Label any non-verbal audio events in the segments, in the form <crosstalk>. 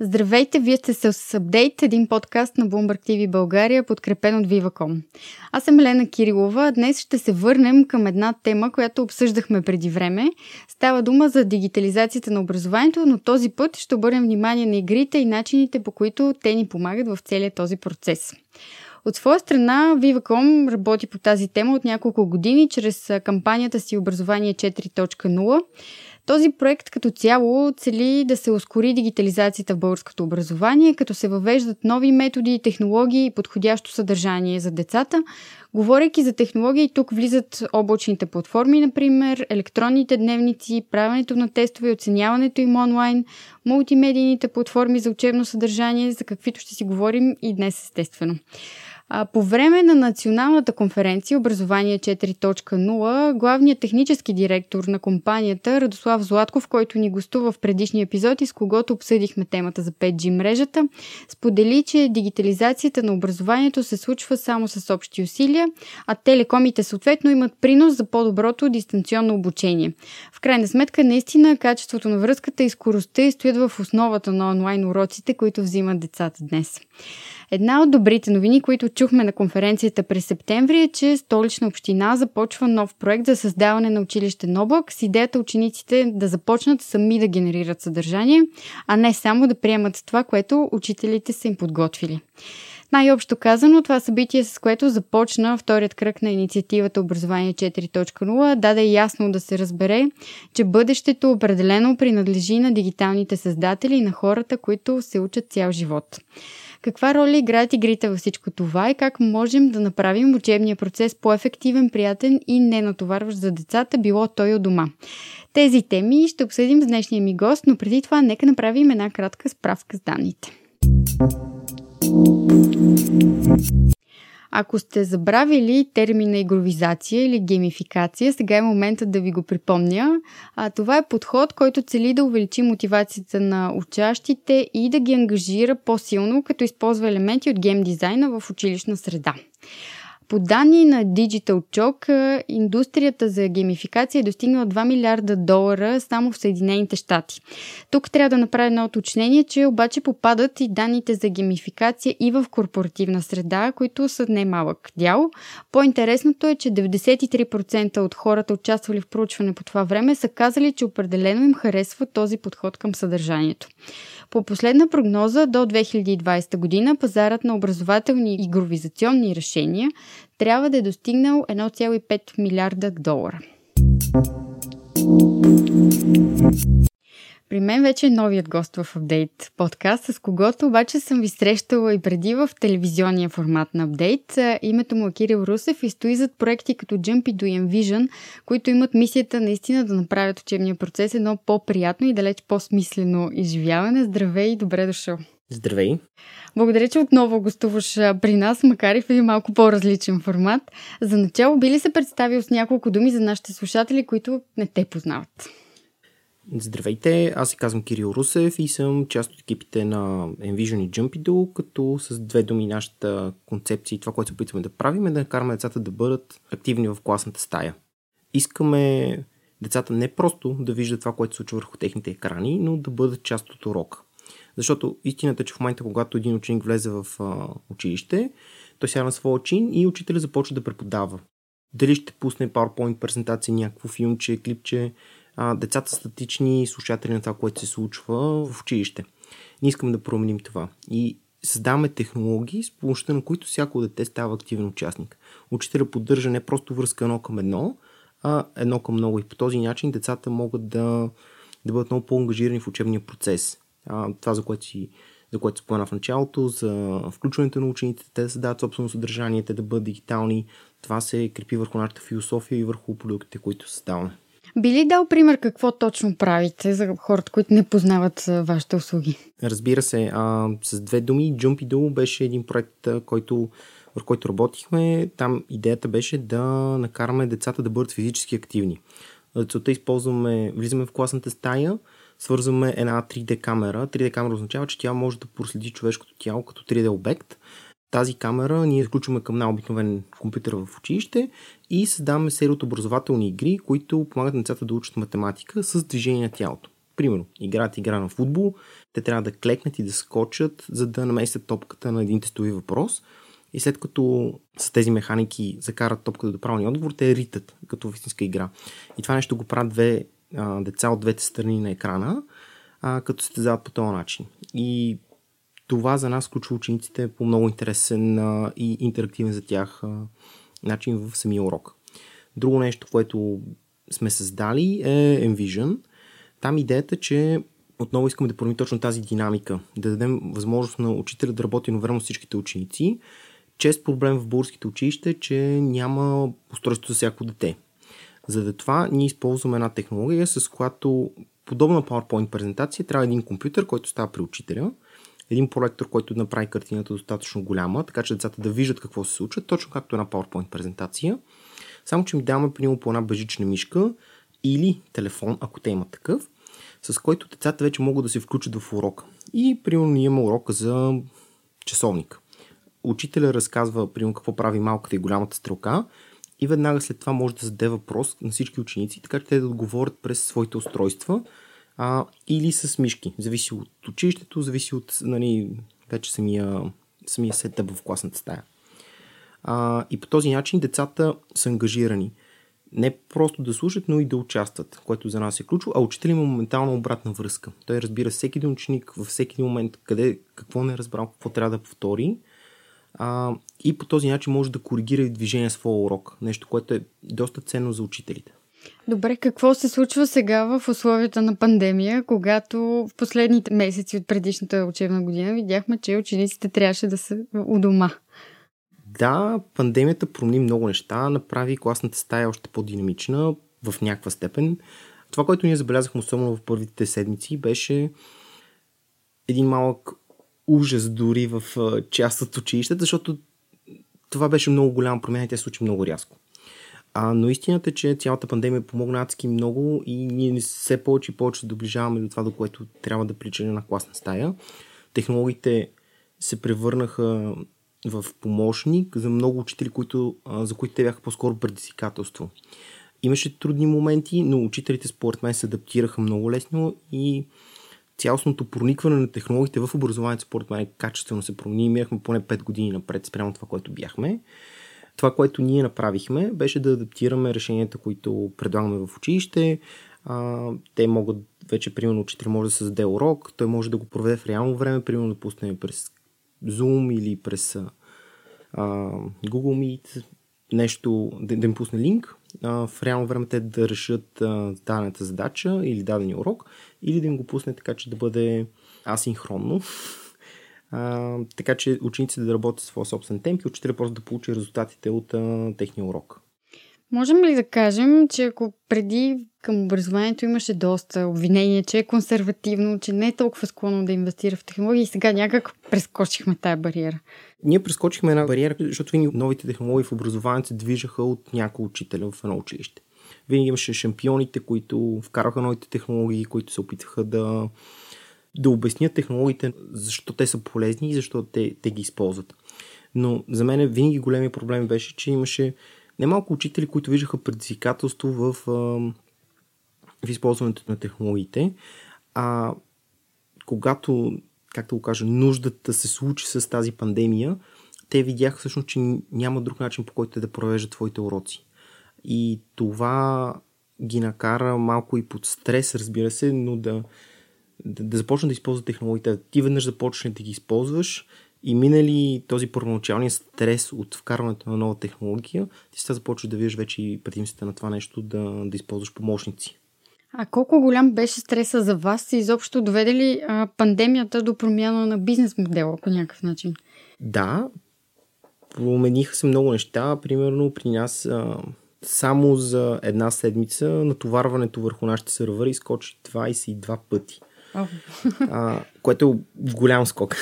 Здравейте, вие сте с Update, един подкаст на Bloomberg TV България, подкрепен от Viva.com. Аз съм Елена Кирилова, днес ще се върнем към една тема, която обсъждахме преди време. Става дума за дигитализацията на образованието, но този път ще обърнем внимание на игрите и начините по които те ни помагат в целия този процес. От своя страна, Viva.com работи по тази тема от няколко години чрез кампанията си Образование 4.0. Този проект като цяло цели да се ускори дигитализацията в българското образование, като се въвеждат нови методи, технологии и подходящо съдържание за децата. Говорейки за технологии, тук влизат облачните платформи, например, електронните дневници, правенето на тестове, оценяването им онлайн, мултимедийните платформи за учебно съдържание, за каквито ще си говорим и днес естествено. По време на националната конференция Образование 4.0, главният технически директор на компанията Радослав Златков, който ни гостува в предишния епизод и с когото обсъдихме темата за 5G мрежата, сподели, че дигитализацията на образованието се случва само с общи усилия, а телекомите съответно имат принос за по-доброто дистанционно обучение. В крайна сметка, наистина, качеството на връзката и скоростта стоят в основата на онлайн уроците, които взимат децата днес. Една от добрите новини, които чухме на конференцията през септември е, че столична община започва нов проект за създаване на училище облак с идеята учениците да започнат сами да генерират съдържание, а не само да приемат това, което учителите са им подготвили. Най-общо казано, това събитие, с което започна вторият кръг на инициативата Образование 4.0, даде ясно да се разбере, че бъдещето определено принадлежи на дигиталните създатели и на хората, които се учат цял живот. Каква роля играят игрите във всичко това и как можем да направим учебния процес по-ефективен, приятен и ненатоварващ за децата, било той от дома? Тези теми ще обсъдим с днешния ми гост, но преди това нека направим една кратка справка с данните. Ако сте забравили термина игровизация или геймификация, сега е моментът да ви го припомня. А, това е подход, който цели да увеличи мотивацията на учащите и да ги ангажира по-силно, като използва елементи от гейм дизайна в училищна среда. По данни на Digital Chalk, индустрията за геймификация е достигнала 2 милиарда долара само в Съединените щати. Тук трябва да направя едно уточнение, че обаче попадат и данните за геймификация и в корпоративна среда, които са немалък дял. По-интересното е, че 93% от хората, участвали в проучване по това време, са казали, че определено им харесва този подход към съдържанието. По последна прогноза до 2020 година пазарът на образователни и игровизационни решения трябва да е достигнал 1,5 милиарда долара. При мен вече е новият гост в Апдейт подкаст, с когото обаче съм ви срещала и преди в телевизионния формат на Апдейт. Името му е Кирил Русев и стои зад проекти като Jump и Do Envision, които имат мисията наистина да направят учебния процес едно по-приятно и далеч по-смислено изживяване. Здравей и добре дошъл! Здравей! Благодаря, че отново гостуваш при нас, макар и в един малко по-различен формат. За начало би ли се представил с няколко думи за нашите слушатели, които не те познават? Здравейте, аз се казвам Кирил Русев и съм част от екипите на Envision и Jumpy като с две думи нашата концепция и това, което се опитваме да правим е да караме децата да бъдат активни в класната стая. Искаме децата не просто да виждат това, което се случва върху техните екрани, но да бъдат част от урока. Защото истината е, че в момента, когато един ученик влезе в а, училище, той сяда на своя чин и учителя започва да преподава. Дали ще пусне PowerPoint презентация, някакво филмче, клипче, а, децата статични слушатели на това, което се случва в училище. Ние искаме да променим това. И създаваме технологии, с помощта на които всяко дете става активен участник. Учителя поддържа не просто връзка едно към едно, а едно към много. И по този начин децата могат да, да бъдат много по-ангажирани в учебния процес. А, това, за което си за което спомена в началото, за включването на учените, те да създават собствено съдържание, те да бъдат дигитални. Това се крепи върху нашата философия и върху продуктите, които създаваме. Би ли дал пример какво точно правите за хората, които не познават вашите услуги? Разбира се. А, с две думи, Jumpy беше един проект, който, в който работихме. Там идеята беше да накараме децата да бъдат физически активни. Целта използваме, влизаме в класната стая, свързваме една 3D камера. 3D камера означава, че тя може да проследи човешкото тяло като 3D обект. Тази камера ние изключваме към най-обикновен компютър в училище и създаваме серия от образователни игри, които помагат на децата да учат математика с движение на тялото. Примерно, играят игра на футбол, те трябва да клекнат и да скочат, за да наместят топката на един тестови въпрос. И след като с тези механики закарат топката до правилния отговор, те ритат като в истинска игра. И това нещо го правят две а, деца от двете страни на екрана, а, като се състезават по този начин. И това за нас включва учениците по много интересен а, и интерактивен за тях а, начин в самия урок. Друго нещо, което сме създали е Envision. Там идеята, че отново искаме да променим точно тази динамика, да дадем възможност на учителя да работи едновременно с всичките ученици. Чест проблем в българските училища е, че няма устройство за всяко дете. За да това ние използваме една технология, с която подобна PowerPoint презентация трябва един компютър, който става при учителя, един проектор, който направи картината достатъчно голяма, така че децата да виждат какво се случва, точно както една PowerPoint презентация. Само, че ми даваме примерно по една бежична мишка или телефон, ако те имат такъв, с който децата вече могат да се включат в урока. И, примерно, ние имаме урока за часовник. Учителя разказва, примерно, какво прави малката и голямата стрелка и веднага след това може да зададе въпрос на всички ученици, така че те да отговорят през своите устройства а, или с мишки. Зависи от училището, зависи от нали, вече самия, самия сетъп в класната стая. А, и по този начин децата са ангажирани. Не просто да слушат, но и да участват, което за нас е ключово, а учителя има моментална обратна връзка. Той разбира всеки един ученик във всеки един момент къде, какво не е разбрал, какво трябва да повтори а, и по този начин може да коригира и движение своя урок. Нещо, което е доста ценно за учителите. Добре, какво се случва сега в условията на пандемия, когато в последните месеци от предишната учебна година видяхме, че учениците трябваше да са у дома? Да, пандемията промени много неща, направи класната стая още по-динамична в някаква степен. Това, което ние забелязахме особено в първите седмици, беше един малък ужас дори в част от училищата, защото това беше много голяма промяна и тя се случи много рязко. А, но истината е, че цялата пандемия помогна адски много и ние все повече и повече доближаваме до това, до което трябва да прилича на класна стая. Технологиите се превърнаха в помощник за много учители, които, за които те бяха по-скоро предизвикателство. Имаше трудни моменти, но учителите според мен се адаптираха много лесно и цялостното проникване на технологиите в образованието според мен качествено се промени. Имахме поне 5 години напред спрямо това, което бяхме. Това, което ние направихме, беше да адаптираме решенията, които предлагаме в училище. А, те могат, вече, примерно, учител може да създаде урок, той може да го проведе в реално време, примерно да пусне през Zoom или през а, Google Meet, нещо, да, да им пусне линк, а, в реално време те да решат а, дадената задача или дадения урок, или да им го пусне така, че да бъде асинхронно, а, така че учениците да работят в своя собствен темп и учителя просто да получи резултатите от а, техния урок. Можем ли да кажем, че ако преди към образованието имаше доста обвинения, че е консервативно, че не е толкова склонно да инвестира в технологии сега някак прескочихме тая бариера? Ние прескочихме една бариера, защото винаги новите технологии в образованието се движаха от някой учителя в едно училище. Винаги имаше шампионите, които вкараха новите технологии, които се опитваха да, да обяснят технологиите, защо те са полезни и защо те, те ги използват. Но за мен винаги големия проблем беше, че имаше немалко учители, които виждаха предизвикателство в, в използването на технологиите, а когато, както го кажа, нуждата се случи с тази пандемия, те видяха всъщност, че няма друг начин по който да провеждат твоите уроци. И това ги накара малко и под стрес, разбира се, но да, да, да започнат да използват технологиите. Ти веднъж започнеш да ги използваш и минали този първоначалния стрес от вкарването на нова технология, ти сега започваш да виждаш вече и предимствата на това нещо да, да използваш помощници. А колко голям беше стреса за вас и изобщо доведе ли а, пандемията до промяна на бизнес модела по някакъв начин? Да, промениха се много неща. Примерно при нас а, само за една седмица натоварването върху нашите сървъри изкочи 22 пъти. А, което е голям скок.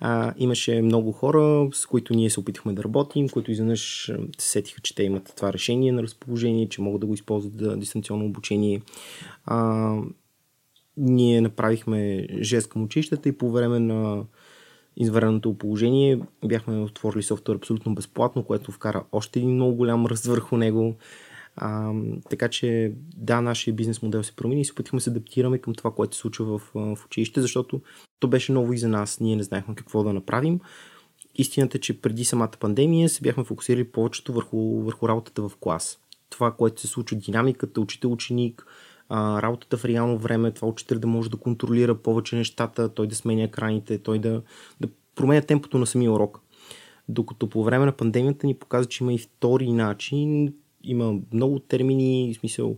А, имаше много хора, с които ние се опитахме да работим, които изведнъж се сетиха, че те имат това решение на разположение, че могат да го използват за дистанционно обучение. А, ние направихме жест към училищата и по време на, извареното положение. Бяхме отворили софтуер абсолютно безплатно, което вкара още един много голям ръст върху него. А, така че да, нашия бизнес модел се промени и се опитахме се адаптираме към това, което се случва в, в училище, защото то беше ново и за нас. Ние не знаехме какво да направим. Истината е, че преди самата пандемия се бяхме фокусирали повечето върху, върху работата в клас. Това, което се случва, динамиката, учител-ученик, работата в реално време, това учител да може да контролира повече нещата, той да сменя екраните, той да, да променя темпото на самия урок. Докато по време на пандемията ни показва, че има и втори начин, има много термини, в смисъл,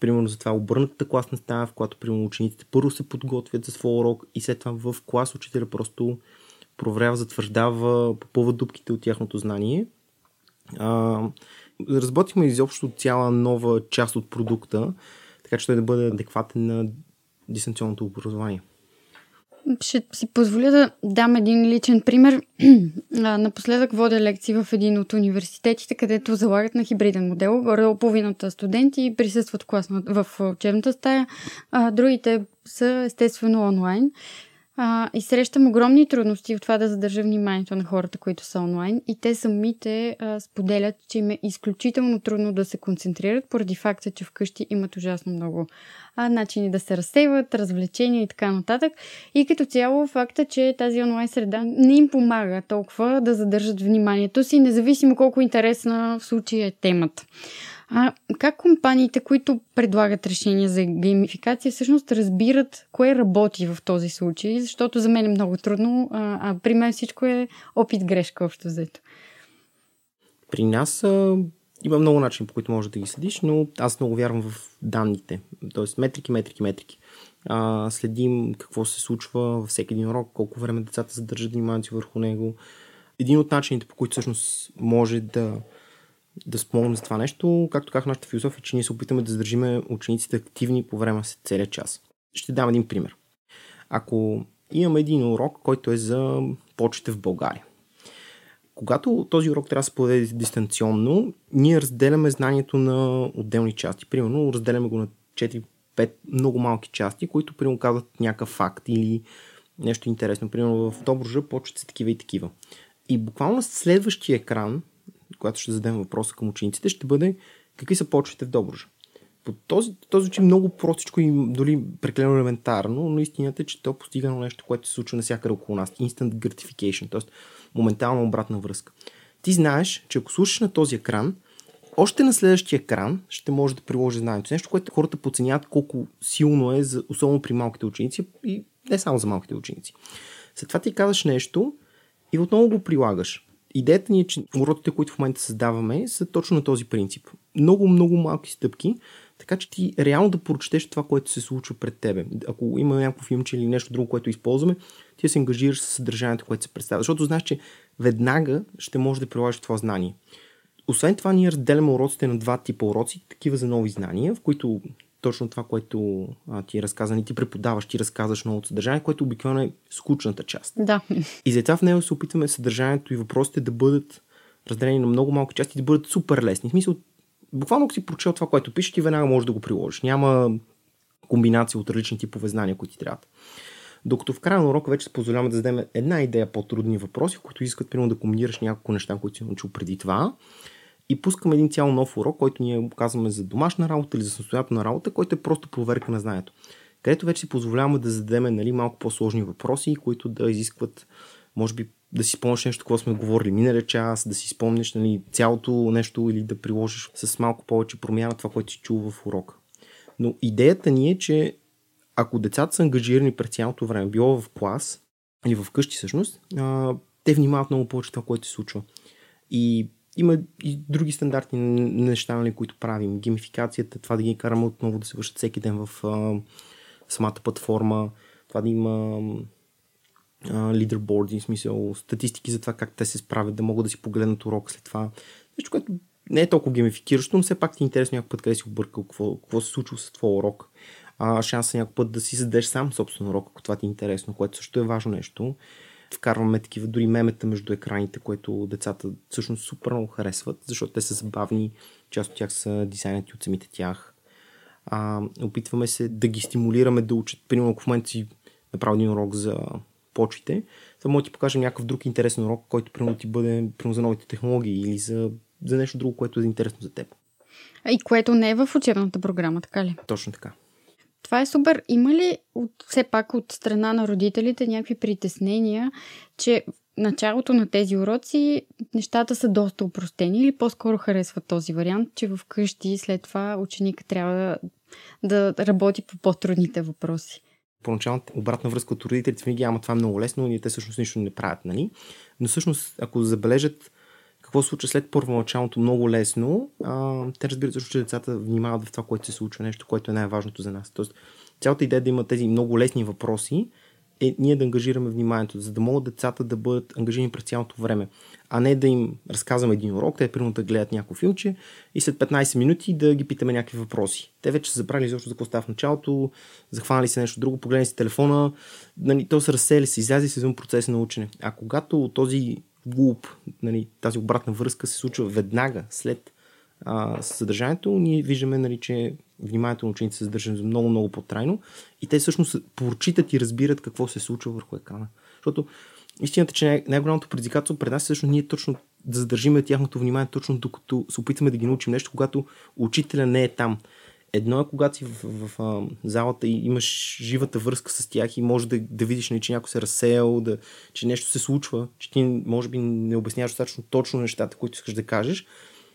примерно за това обърнатата класна стая, в която примерно учениците първо се подготвят за своя урок и след това в клас учителя просто проверява, затвърждава, попълва дупките от тяхното знание. А, разработихме изобщо цяла нова част от продукта, така че той да бъде адекватен на дистанционното образование. Ще си позволя да дам един личен пример. <clears throat> Напоследък водя лекции в един от университетите, където залагат на хибриден модел. Горе половината студенти присъстват в, класна, в учебната стая, а другите са естествено онлайн. А, и срещам огромни трудности в това да задържа вниманието на хората, които са онлайн. И те самите а, споделят, че им е изключително трудно да се концентрират, поради факта, че вкъщи имат ужасно много а, начини да се разсейват, развлечения и така нататък. И като цяло факта, че тази онлайн среда не им помага толкова да задържат вниманието си, независимо колко интересна в случая е темата. А как компаниите, които предлагат решения за геймификация, всъщност разбират кое работи в този случай? Защото за мен е много трудно, а, а при мен всичко е опит-грешка общо взето. При нас а, има много начини, по които можеш да ги следиш, но аз много вярвам в данните. Тоест метрики, метрики, метрики. А, следим какво се случва във всеки един урок, колко време децата задържат вниманието върху него. Един от начините, по които всъщност може да да спомогнем за това нещо. Както казах, нашата философия, че ние се опитаме да задържиме учениците активни по време на целия час. Ще дам един пример. Ако имаме един урок, който е за почете в България. Когато този урок трябва да се поведе дистанционно, ние разделяме знанието на отделни части. Примерно, разделяме го на 4-5 много малки части, които примерно казват някакъв факт или нещо интересно. Примерно в Доброжа почват се такива и такива. И буквално следващия екран когато ще зададем въпроса към учениците, ще бъде какви са почвите в Добружа. По този, този звучи много простичко и дори прекалено елементарно, но истината е, че то постига нещо, което се случва навсякъде около нас. Instant gratification, т.е. моментална обратна връзка. Ти знаеш, че ако слушаш на този екран, още на следващия екран ще може да приложи знанието. Нещо, което хората подценяват колко силно е, за, особено при малките ученици и не само за малките ученици. След това ти казваш нещо и отново го прилагаш идеята ни е, че уроците, които в момента създаваме, са точно на този принцип. Много, много малки стъпки, така че ти реално да прочетеш това, което се случва пред тебе. Ако има някакво филмче или нещо друго, което използваме, ти се ангажираш с съдържанието, което се представя. Защото знаеш, че веднага ще можеш да прилагаш това знание. Освен това, ние разделяме уроците на два типа уроци, такива за нови знания, в които точно това, което а, ти е разказано, ти преподаваш, ти разказваш новото съдържание, което обикновено е скучната част. Да. И затова в него се опитваме съдържанието и въпросите да бъдат разделени на много малко части, да бъдат супер лесни. В смисъл, буквално ако си прочел това, което пише, ти веднага можеш да го приложиш. Няма комбинация от различни типове знания, които ти трябват. Докато в края на урока вече се позволяваме да зададем една идея по-трудни въпроси, които искат примерно да комбинираш няколко неща, които си научил преди това и пускаме един цял нов урок, който ние казваме за домашна работа или за самостоятелна работа, който е просто проверка на знанието. Където вече си позволяваме да зададем нали, малко по-сложни въпроси, които да изискват, може би, да си спомниш нещо, какво сме говорили миналия час, да си спомниш нали, цялото нещо или да приложиш с малко повече промяна това, което си чул в урока. Но идеята ни е, че ако децата са ангажирани през цялото време, било в клас или в къщи всъщност, те внимават много повече това, което се случва. И има и други стандартни неща, нали, които правим. Геймификацията, това да ги караме отново да се вършат всеки ден в а, самата платформа, това да има лидерборди, в смисъл статистики за това как те се справят, да могат да си погледнат урок след това. Нещо, което не е толкова геймификиращо, но все пак ти е интересно някакъв път къде си объркал, какво, какво се случва с твоя урок. А, шанса някакъв път да си задеш сам собствен урок, ако това ти е интересно, което също е важно нещо вкарваме такива дори мемета между екраните, което децата всъщност супер много харесват, защото те са забавни, част от тях са дизайнати от самите тях. А, опитваме се да ги стимулираме да учат. Примерно, ако в момента си направил един урок за почвите, може да ти покажем някакъв друг интересен урок, който примерно ти бъде примерно за новите технологии или за, за нещо друго, което е интересно за теб. И което не е в учебната програма, така ли? Точно така. Това е супер. Има ли от, все пак от страна на родителите някакви притеснения, че началото на тези уроци нещата са доста упростени или по-скоро харесват този вариант, че в къщи след това ученика трябва да работи по по-трудните въпроси? Поначалната обратна връзка от родителите винаги, ама това е много лесно и те всъщност нищо не правят, нали? Но всъщност, ако забележат какво се случва след първоначалното много лесно, а, те разбират също, че децата внимават в това, което се случва, нещо, което е най-важното за нас. Тоест, цялата идея да има тези много лесни въпроси е ние да ангажираме вниманието, за да могат децата да бъдат ангажирани през цялото време, а не да им разказваме един урок, те примерно да гледат някакво филмче и след 15 минути да ги питаме някакви въпроси. Те вече са забрали изобщо за какво става в началото, захванали се нещо друго, погледнали си телефона, нали, то се разсели, се излязли с един процес на учене. А когато този глуп, нали, тази обратна връзка се случва веднага след а, съдържанието, ние виждаме, нали, че вниманието на учениците се задържа много-много по-трайно и те всъщност прочитат и разбират какво се случва върху екрана. Защото истината, че най- най-голямото предизвикателство пред нас е всъщност ние точно да задържиме тяхното внимание точно докато се опитваме да ги научим нещо, когато учителя не е там. Едно е когато си в, в, в, в залата и имаш живата връзка с тях и може да, да видиш, нали, че някой се е разсеял, да, че нещо се случва, че ти може би не обясняваш достатъчно точно нещата, които искаш да кажеш,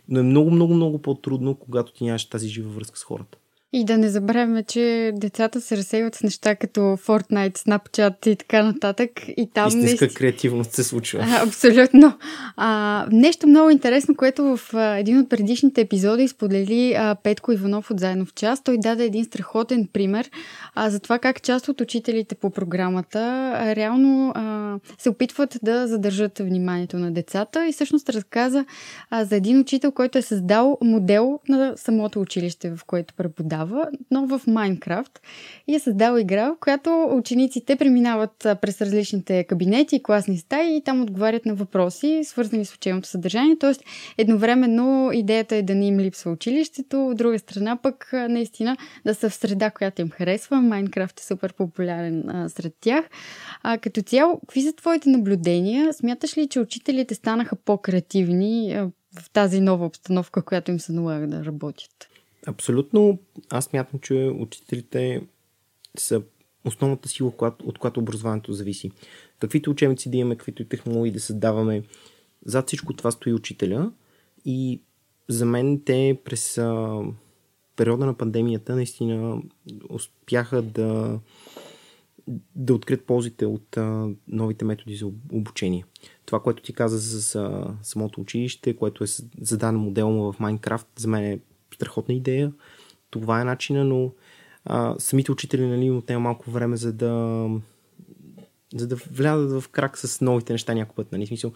но е много, много, много по-трудно, когато ти нямаш тази жива връзка с хората. И да не забравяме, че децата се разсейват с неща като Fortnite, Snapchat и така нататък. И там Истинска не... креативност се случва. А, абсолютно. А, нещо много интересно, което в а, един от предишните епизоди сподели а, Петко Иванов от Заедно в час. Той даде един страхотен пример а, за това как част от учителите по програмата а, реално а, се опитват да задържат вниманието на децата и всъщност разказа а, за един учител, който е създал модел на самото училище, в което преподава създава, но в Майнкрафт и е създал игра, в която учениците преминават през различните кабинети и класни стаи и там отговарят на въпроси, свързани с учебното съдържание. Тоест, едновременно идеята е да не им липсва училището, от друга страна пък наистина да са в среда, която им харесва. Майнкрафт е супер популярен а, сред тях. А, като цяло, какви са твоите наблюдения? Смяташ ли, че учителите станаха по-креативни в тази нова обстановка, която им се налага да работят? Абсолютно. Аз мятам, че учителите са основната сила, от която образованието зависи. Каквито учебници да имаме, каквито и технологии да създаваме, зад всичко това стои учителя и за мен те през а, периода на пандемията наистина успяха да, да открият ползите от а, новите методи за обучение. Това, което ти каза за, за самото училище, което е задано моделно в Майнкрафт, за мен е страхотна идея. Това е начина, но а, самите учители нали, отнема малко време, за да за да влязат в крак с новите неща някой път. Нали? Смисъл,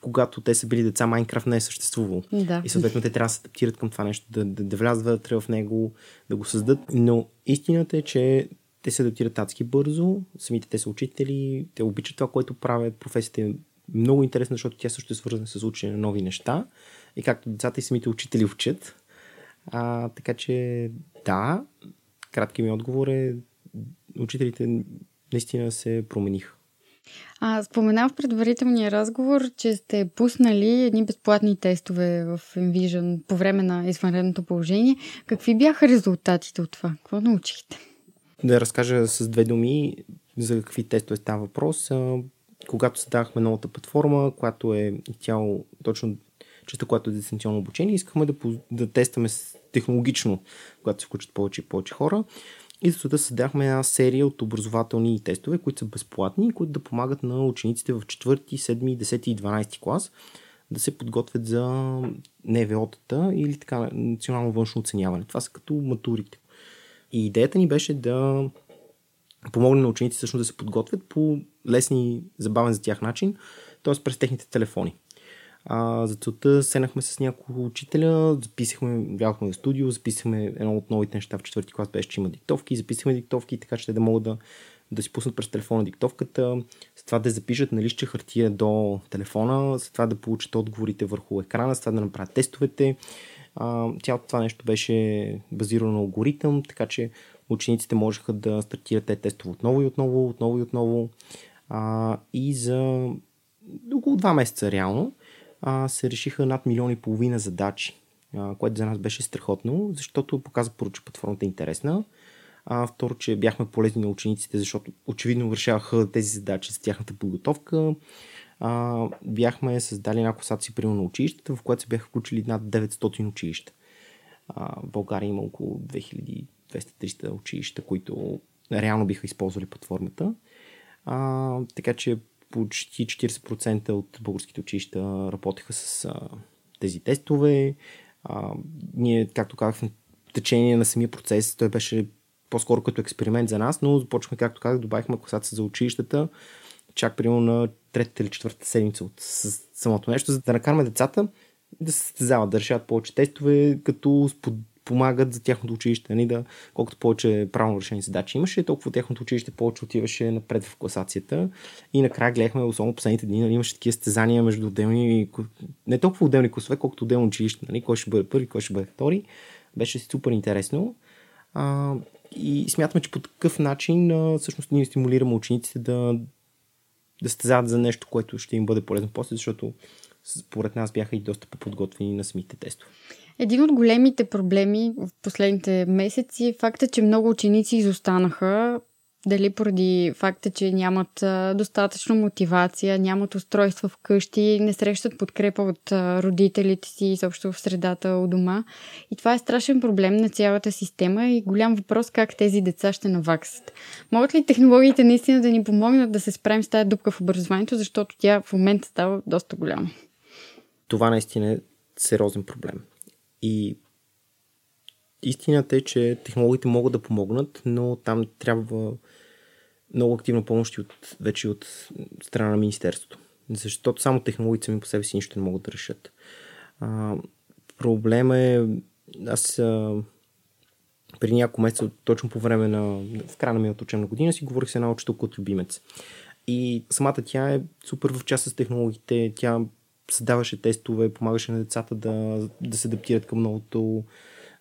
когато те са били деца, Майнкрафт не е съществувал. Да. И съответно те трябва да се адаптират към това нещо, да, да, да влязат вътре в него, да го създадат. Но истината е, че те се адаптират адски бързо, самите те са учители, те обичат това, което правят, професията е много интересна, защото тя също е свързана с учене на нови неща. И както децата и самите учители учат, а, така че да, краткият ми отговор е учителите наистина се промениха. А, споменах в предварителния разговор, че сте пуснали едни безплатни тестове в Envision по време на извънредното положение. Какви бяха резултатите от това? Какво научихте? Да разкажа с две думи за какви тестове става въпрос. Когато създахме новата платформа, която е тяло точно частта, която е дистанционно обучение, искахме да, да тестваме технологично, когато се включат повече и повече хора. И за да създахме една серия от образователни тестове, които са безплатни, които да помагат на учениците в 4, 7, 10 и 12 клас да се подготвят за НВО-тата или така национално външно оценяване. Това са като матурите. И идеята ни беше да помогне на учениците всъщност да се подготвят по лесни, забавен за тях начин, т.е. през техните телефони. А, за целта седнахме с няколко учителя, записахме, бяхме в студио, записахме едно от новите неща в четвърти клас, беше, че има диктовки, записахме диктовки, така че те да могат да, да си пуснат през телефона диктовката, след това да запишат на лище хартия до телефона, след това да получат отговорите върху екрана, след това да направят тестовете. А, цялото това нещо беше базирано на алгоритъм, така че учениците можеха да стартират те тестове отново и отново, отново и отново. А, и за около два месеца реално а, се решиха над милион и половина задачи, а, което за нас беше страхотно, защото показа първо, че платформата е интересна, а второ, че бяхме полезни на учениците, защото очевидно решаваха тези задачи за тяхната подготовка. А, бяхме създали една класация примерно на училищата, в която се бяха включили над 900 училища. А, в България има около 2200-300 училища, които реално биха използвали платформата. А, така че почти 40% от българските училища работеха с а, тези тестове. А, ние, както казах, в течение на самия процес, той беше по-скоро като експеримент за нас, но започваме, както казах, добавихме класация за училищата, чак примерно на третата или четвъртата седмица от самото нещо, за да накараме децата да се състезават, да решават повече тестове, като помагат за тяхното училище, нали, да, колкото повече правилно решени задачи имаше, толкова тяхното училище повече отиваше напред в класацията. И накрая гледахме, особено последните дни, нали, имаше такива стезания между отделни, не толкова отделни класове, колкото отделно училище, нали, кой ще бъде първи, кой ще бъде втори. Беше супер интересно. А, и смятаме, че по такъв начин а, всъщност ние стимулираме учениците да, да стезават за нещо, което ще им бъде полезно после, защото според нас бяха и доста по-подготвени на самите тестове. Един от големите проблеми в последните месеци е факта, че много ученици изостанаха дали поради факта, че нямат достатъчно мотивация, нямат устройства вкъщи, не срещат подкрепа от родителите си, изобщо в средата у дома. И това е страшен проблем на цялата система и голям въпрос как тези деца ще наваксат. Могат ли технологиите наистина да ни помогнат да се справим с тази дупка в образованието, защото тя в момента става доста голяма? Това наистина е сериозен проблем. И истината е, че технологиите могат да помогнат, но там трябва много активна помощ от, вече от страна на Министерството. Защото само технологиите сами по себе си нищо не могат да решат. А, проблема е, аз а, преди няколко месеца, точно по време на, в края на миналата учебна година, си говорих с една учителка от любимец. И самата тя е супер в част с технологиите, тя създаваше тестове, помагаше на децата да, да се адаптират към новото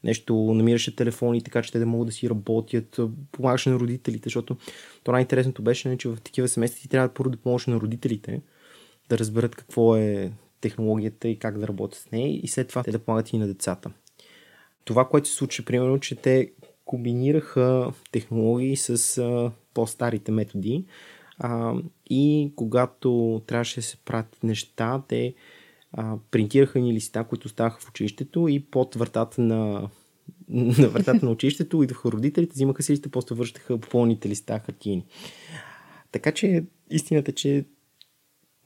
нещо, намираше телефони, така че те да могат да си работят, помагаше на родителите, защото то най-интересното беше, че в такива семейства ти трябва първо да помогнеш на родителите да разберат какво е технологията и как да работят с нея и след това те да помагат и на децата. Това, което се случи, примерно, че те комбинираха технологии с по-старите методи а, и когато трябваше да се правят неща, те а, принтираха ни листа, които ставаха в училището и под вратата на, на вратата на училището <laughs> идваха родителите, взимаха си листа, после връщаха попълните листа хартини. Така че истината е, че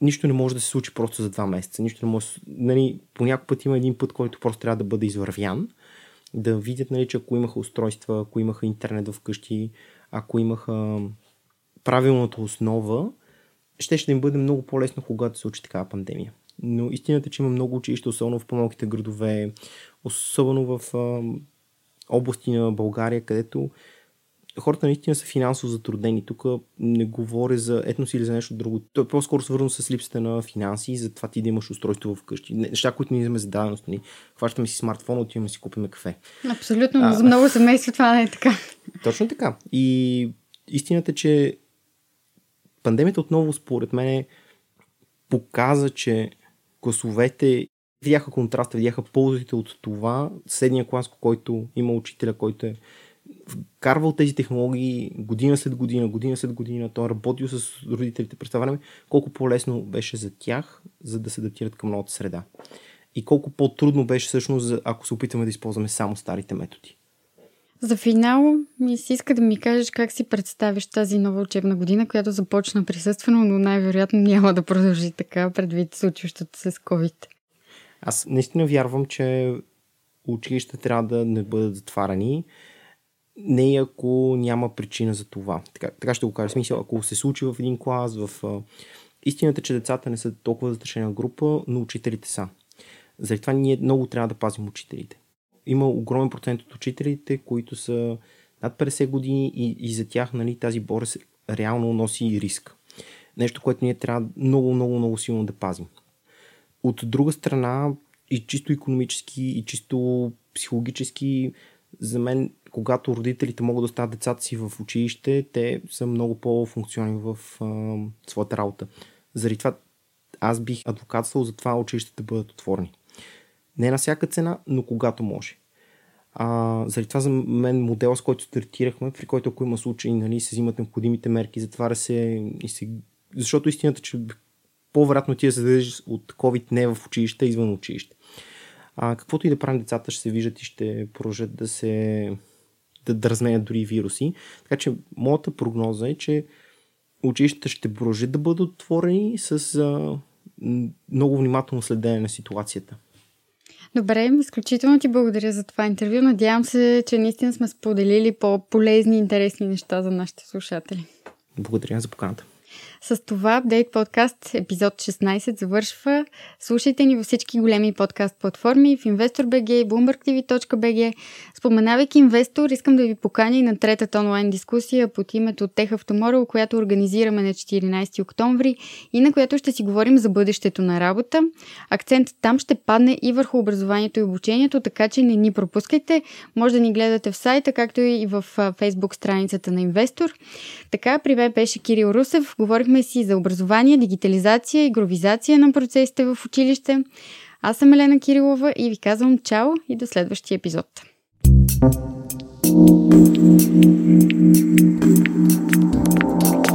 нищо не може да се случи просто за два месеца. Нищо не може. Нали, по някой път има един път, който просто трябва да бъде извървян. Да видят, нали, че ако имаха устройства, ако имаха интернет вкъщи, ако имаха правилната основа, ще ще им бъде много по-лесно, когато се случи такава пандемия. Но истината е, че има много училища, особено в по-малките градове, особено в а, области на България, където хората наистина са финансово затруднени. Тук не говоря за етнос или за нещо друго. То е по-скоро свързано с липсата на финанси и за това ти да имаш устройство вкъщи. Неща, които ние имаме за даденост. Ни. Хващаме си смартфон, отиваме си купиме кафе. Абсолютно, а, за много семейства това не е така. Точно така. И истината е, че пандемията отново, според мен, показа, че класовете видяха контраста, видяха ползите от това. Съседния клас, който има учителя, който е вкарвал тези технологии година след година, година след година, той е работил с родителите през това време, колко по-лесно беше за тях, за да се адаптират към новата среда. И колко по-трудно беше всъщност, ако се опитаме да използваме само старите методи. За финал ми се иска да ми кажеш как си представиш тази нова учебна година, която започна присъствено, но най-вероятно няма да продължи така предвид случващото се с COVID. Аз наистина вярвам, че училища трябва да не бъдат затварани, не ако няма причина за това. Така, така ще го кажа. Смисъл, ако се случи в един клас, в истината, че децата не са толкова застрашена група, но учителите са. Заради това ние много трябва да пазим учителите има огромен процент от учителите, които са над 50 години и, и за тях нали, тази болест реално носи риск. Нещо, което ние трябва много, много, много силно да пазим. От друга страна, и чисто економически, и чисто психологически, за мен когато родителите могат да оставят децата си в училище, те са много по-функционални в а, своята работа. Заради това аз бих адвокатствал за това училищата да бъдат отворени. Не на всяка цена, но когато може. А, заради това за мен модела, с който стартирахме, при който ако има случай, нали, се взимат необходимите мерки, затваря се и се... Защото истината, че по-вероятно ти се дадеш от COVID не в училище, извън училище. А, каквото и да правим децата, ще се виждат и ще продължат да се да, да разменят дори вируси. Така че моята прогноза е, че училищата ще продължат да бъдат отворени с а, много внимателно следене на ситуацията. Добре, изключително ти благодаря за това интервю. Надявам се, че наистина сме споделили по-полезни и интересни неща за нашите слушатели. Благодаря за поканата. С това Update Podcast епизод 16 завършва. Слушайте ни във всички големи подкаст платформи в InvestorBG и BloombergTV.bg. Споменавайки инвестор, искам да ви поканя и на третата онлайн дискусия под името Tech of Tomorrow, която организираме на 14 октомври и на която ще си говорим за бъдещето на работа. Акцент там ще падне и върху образованието и обучението, така че не ни пропускайте. Може да ни гледате в сайта, както и в Facebook страницата на Инвестор. Така, при мен беше Кирил Русев. Говорихме си за образование, дигитализация, и гровизация на процесите в училище. Аз съм Елена Кирилова и ви казвам чао и до следващия епизод. Thank you.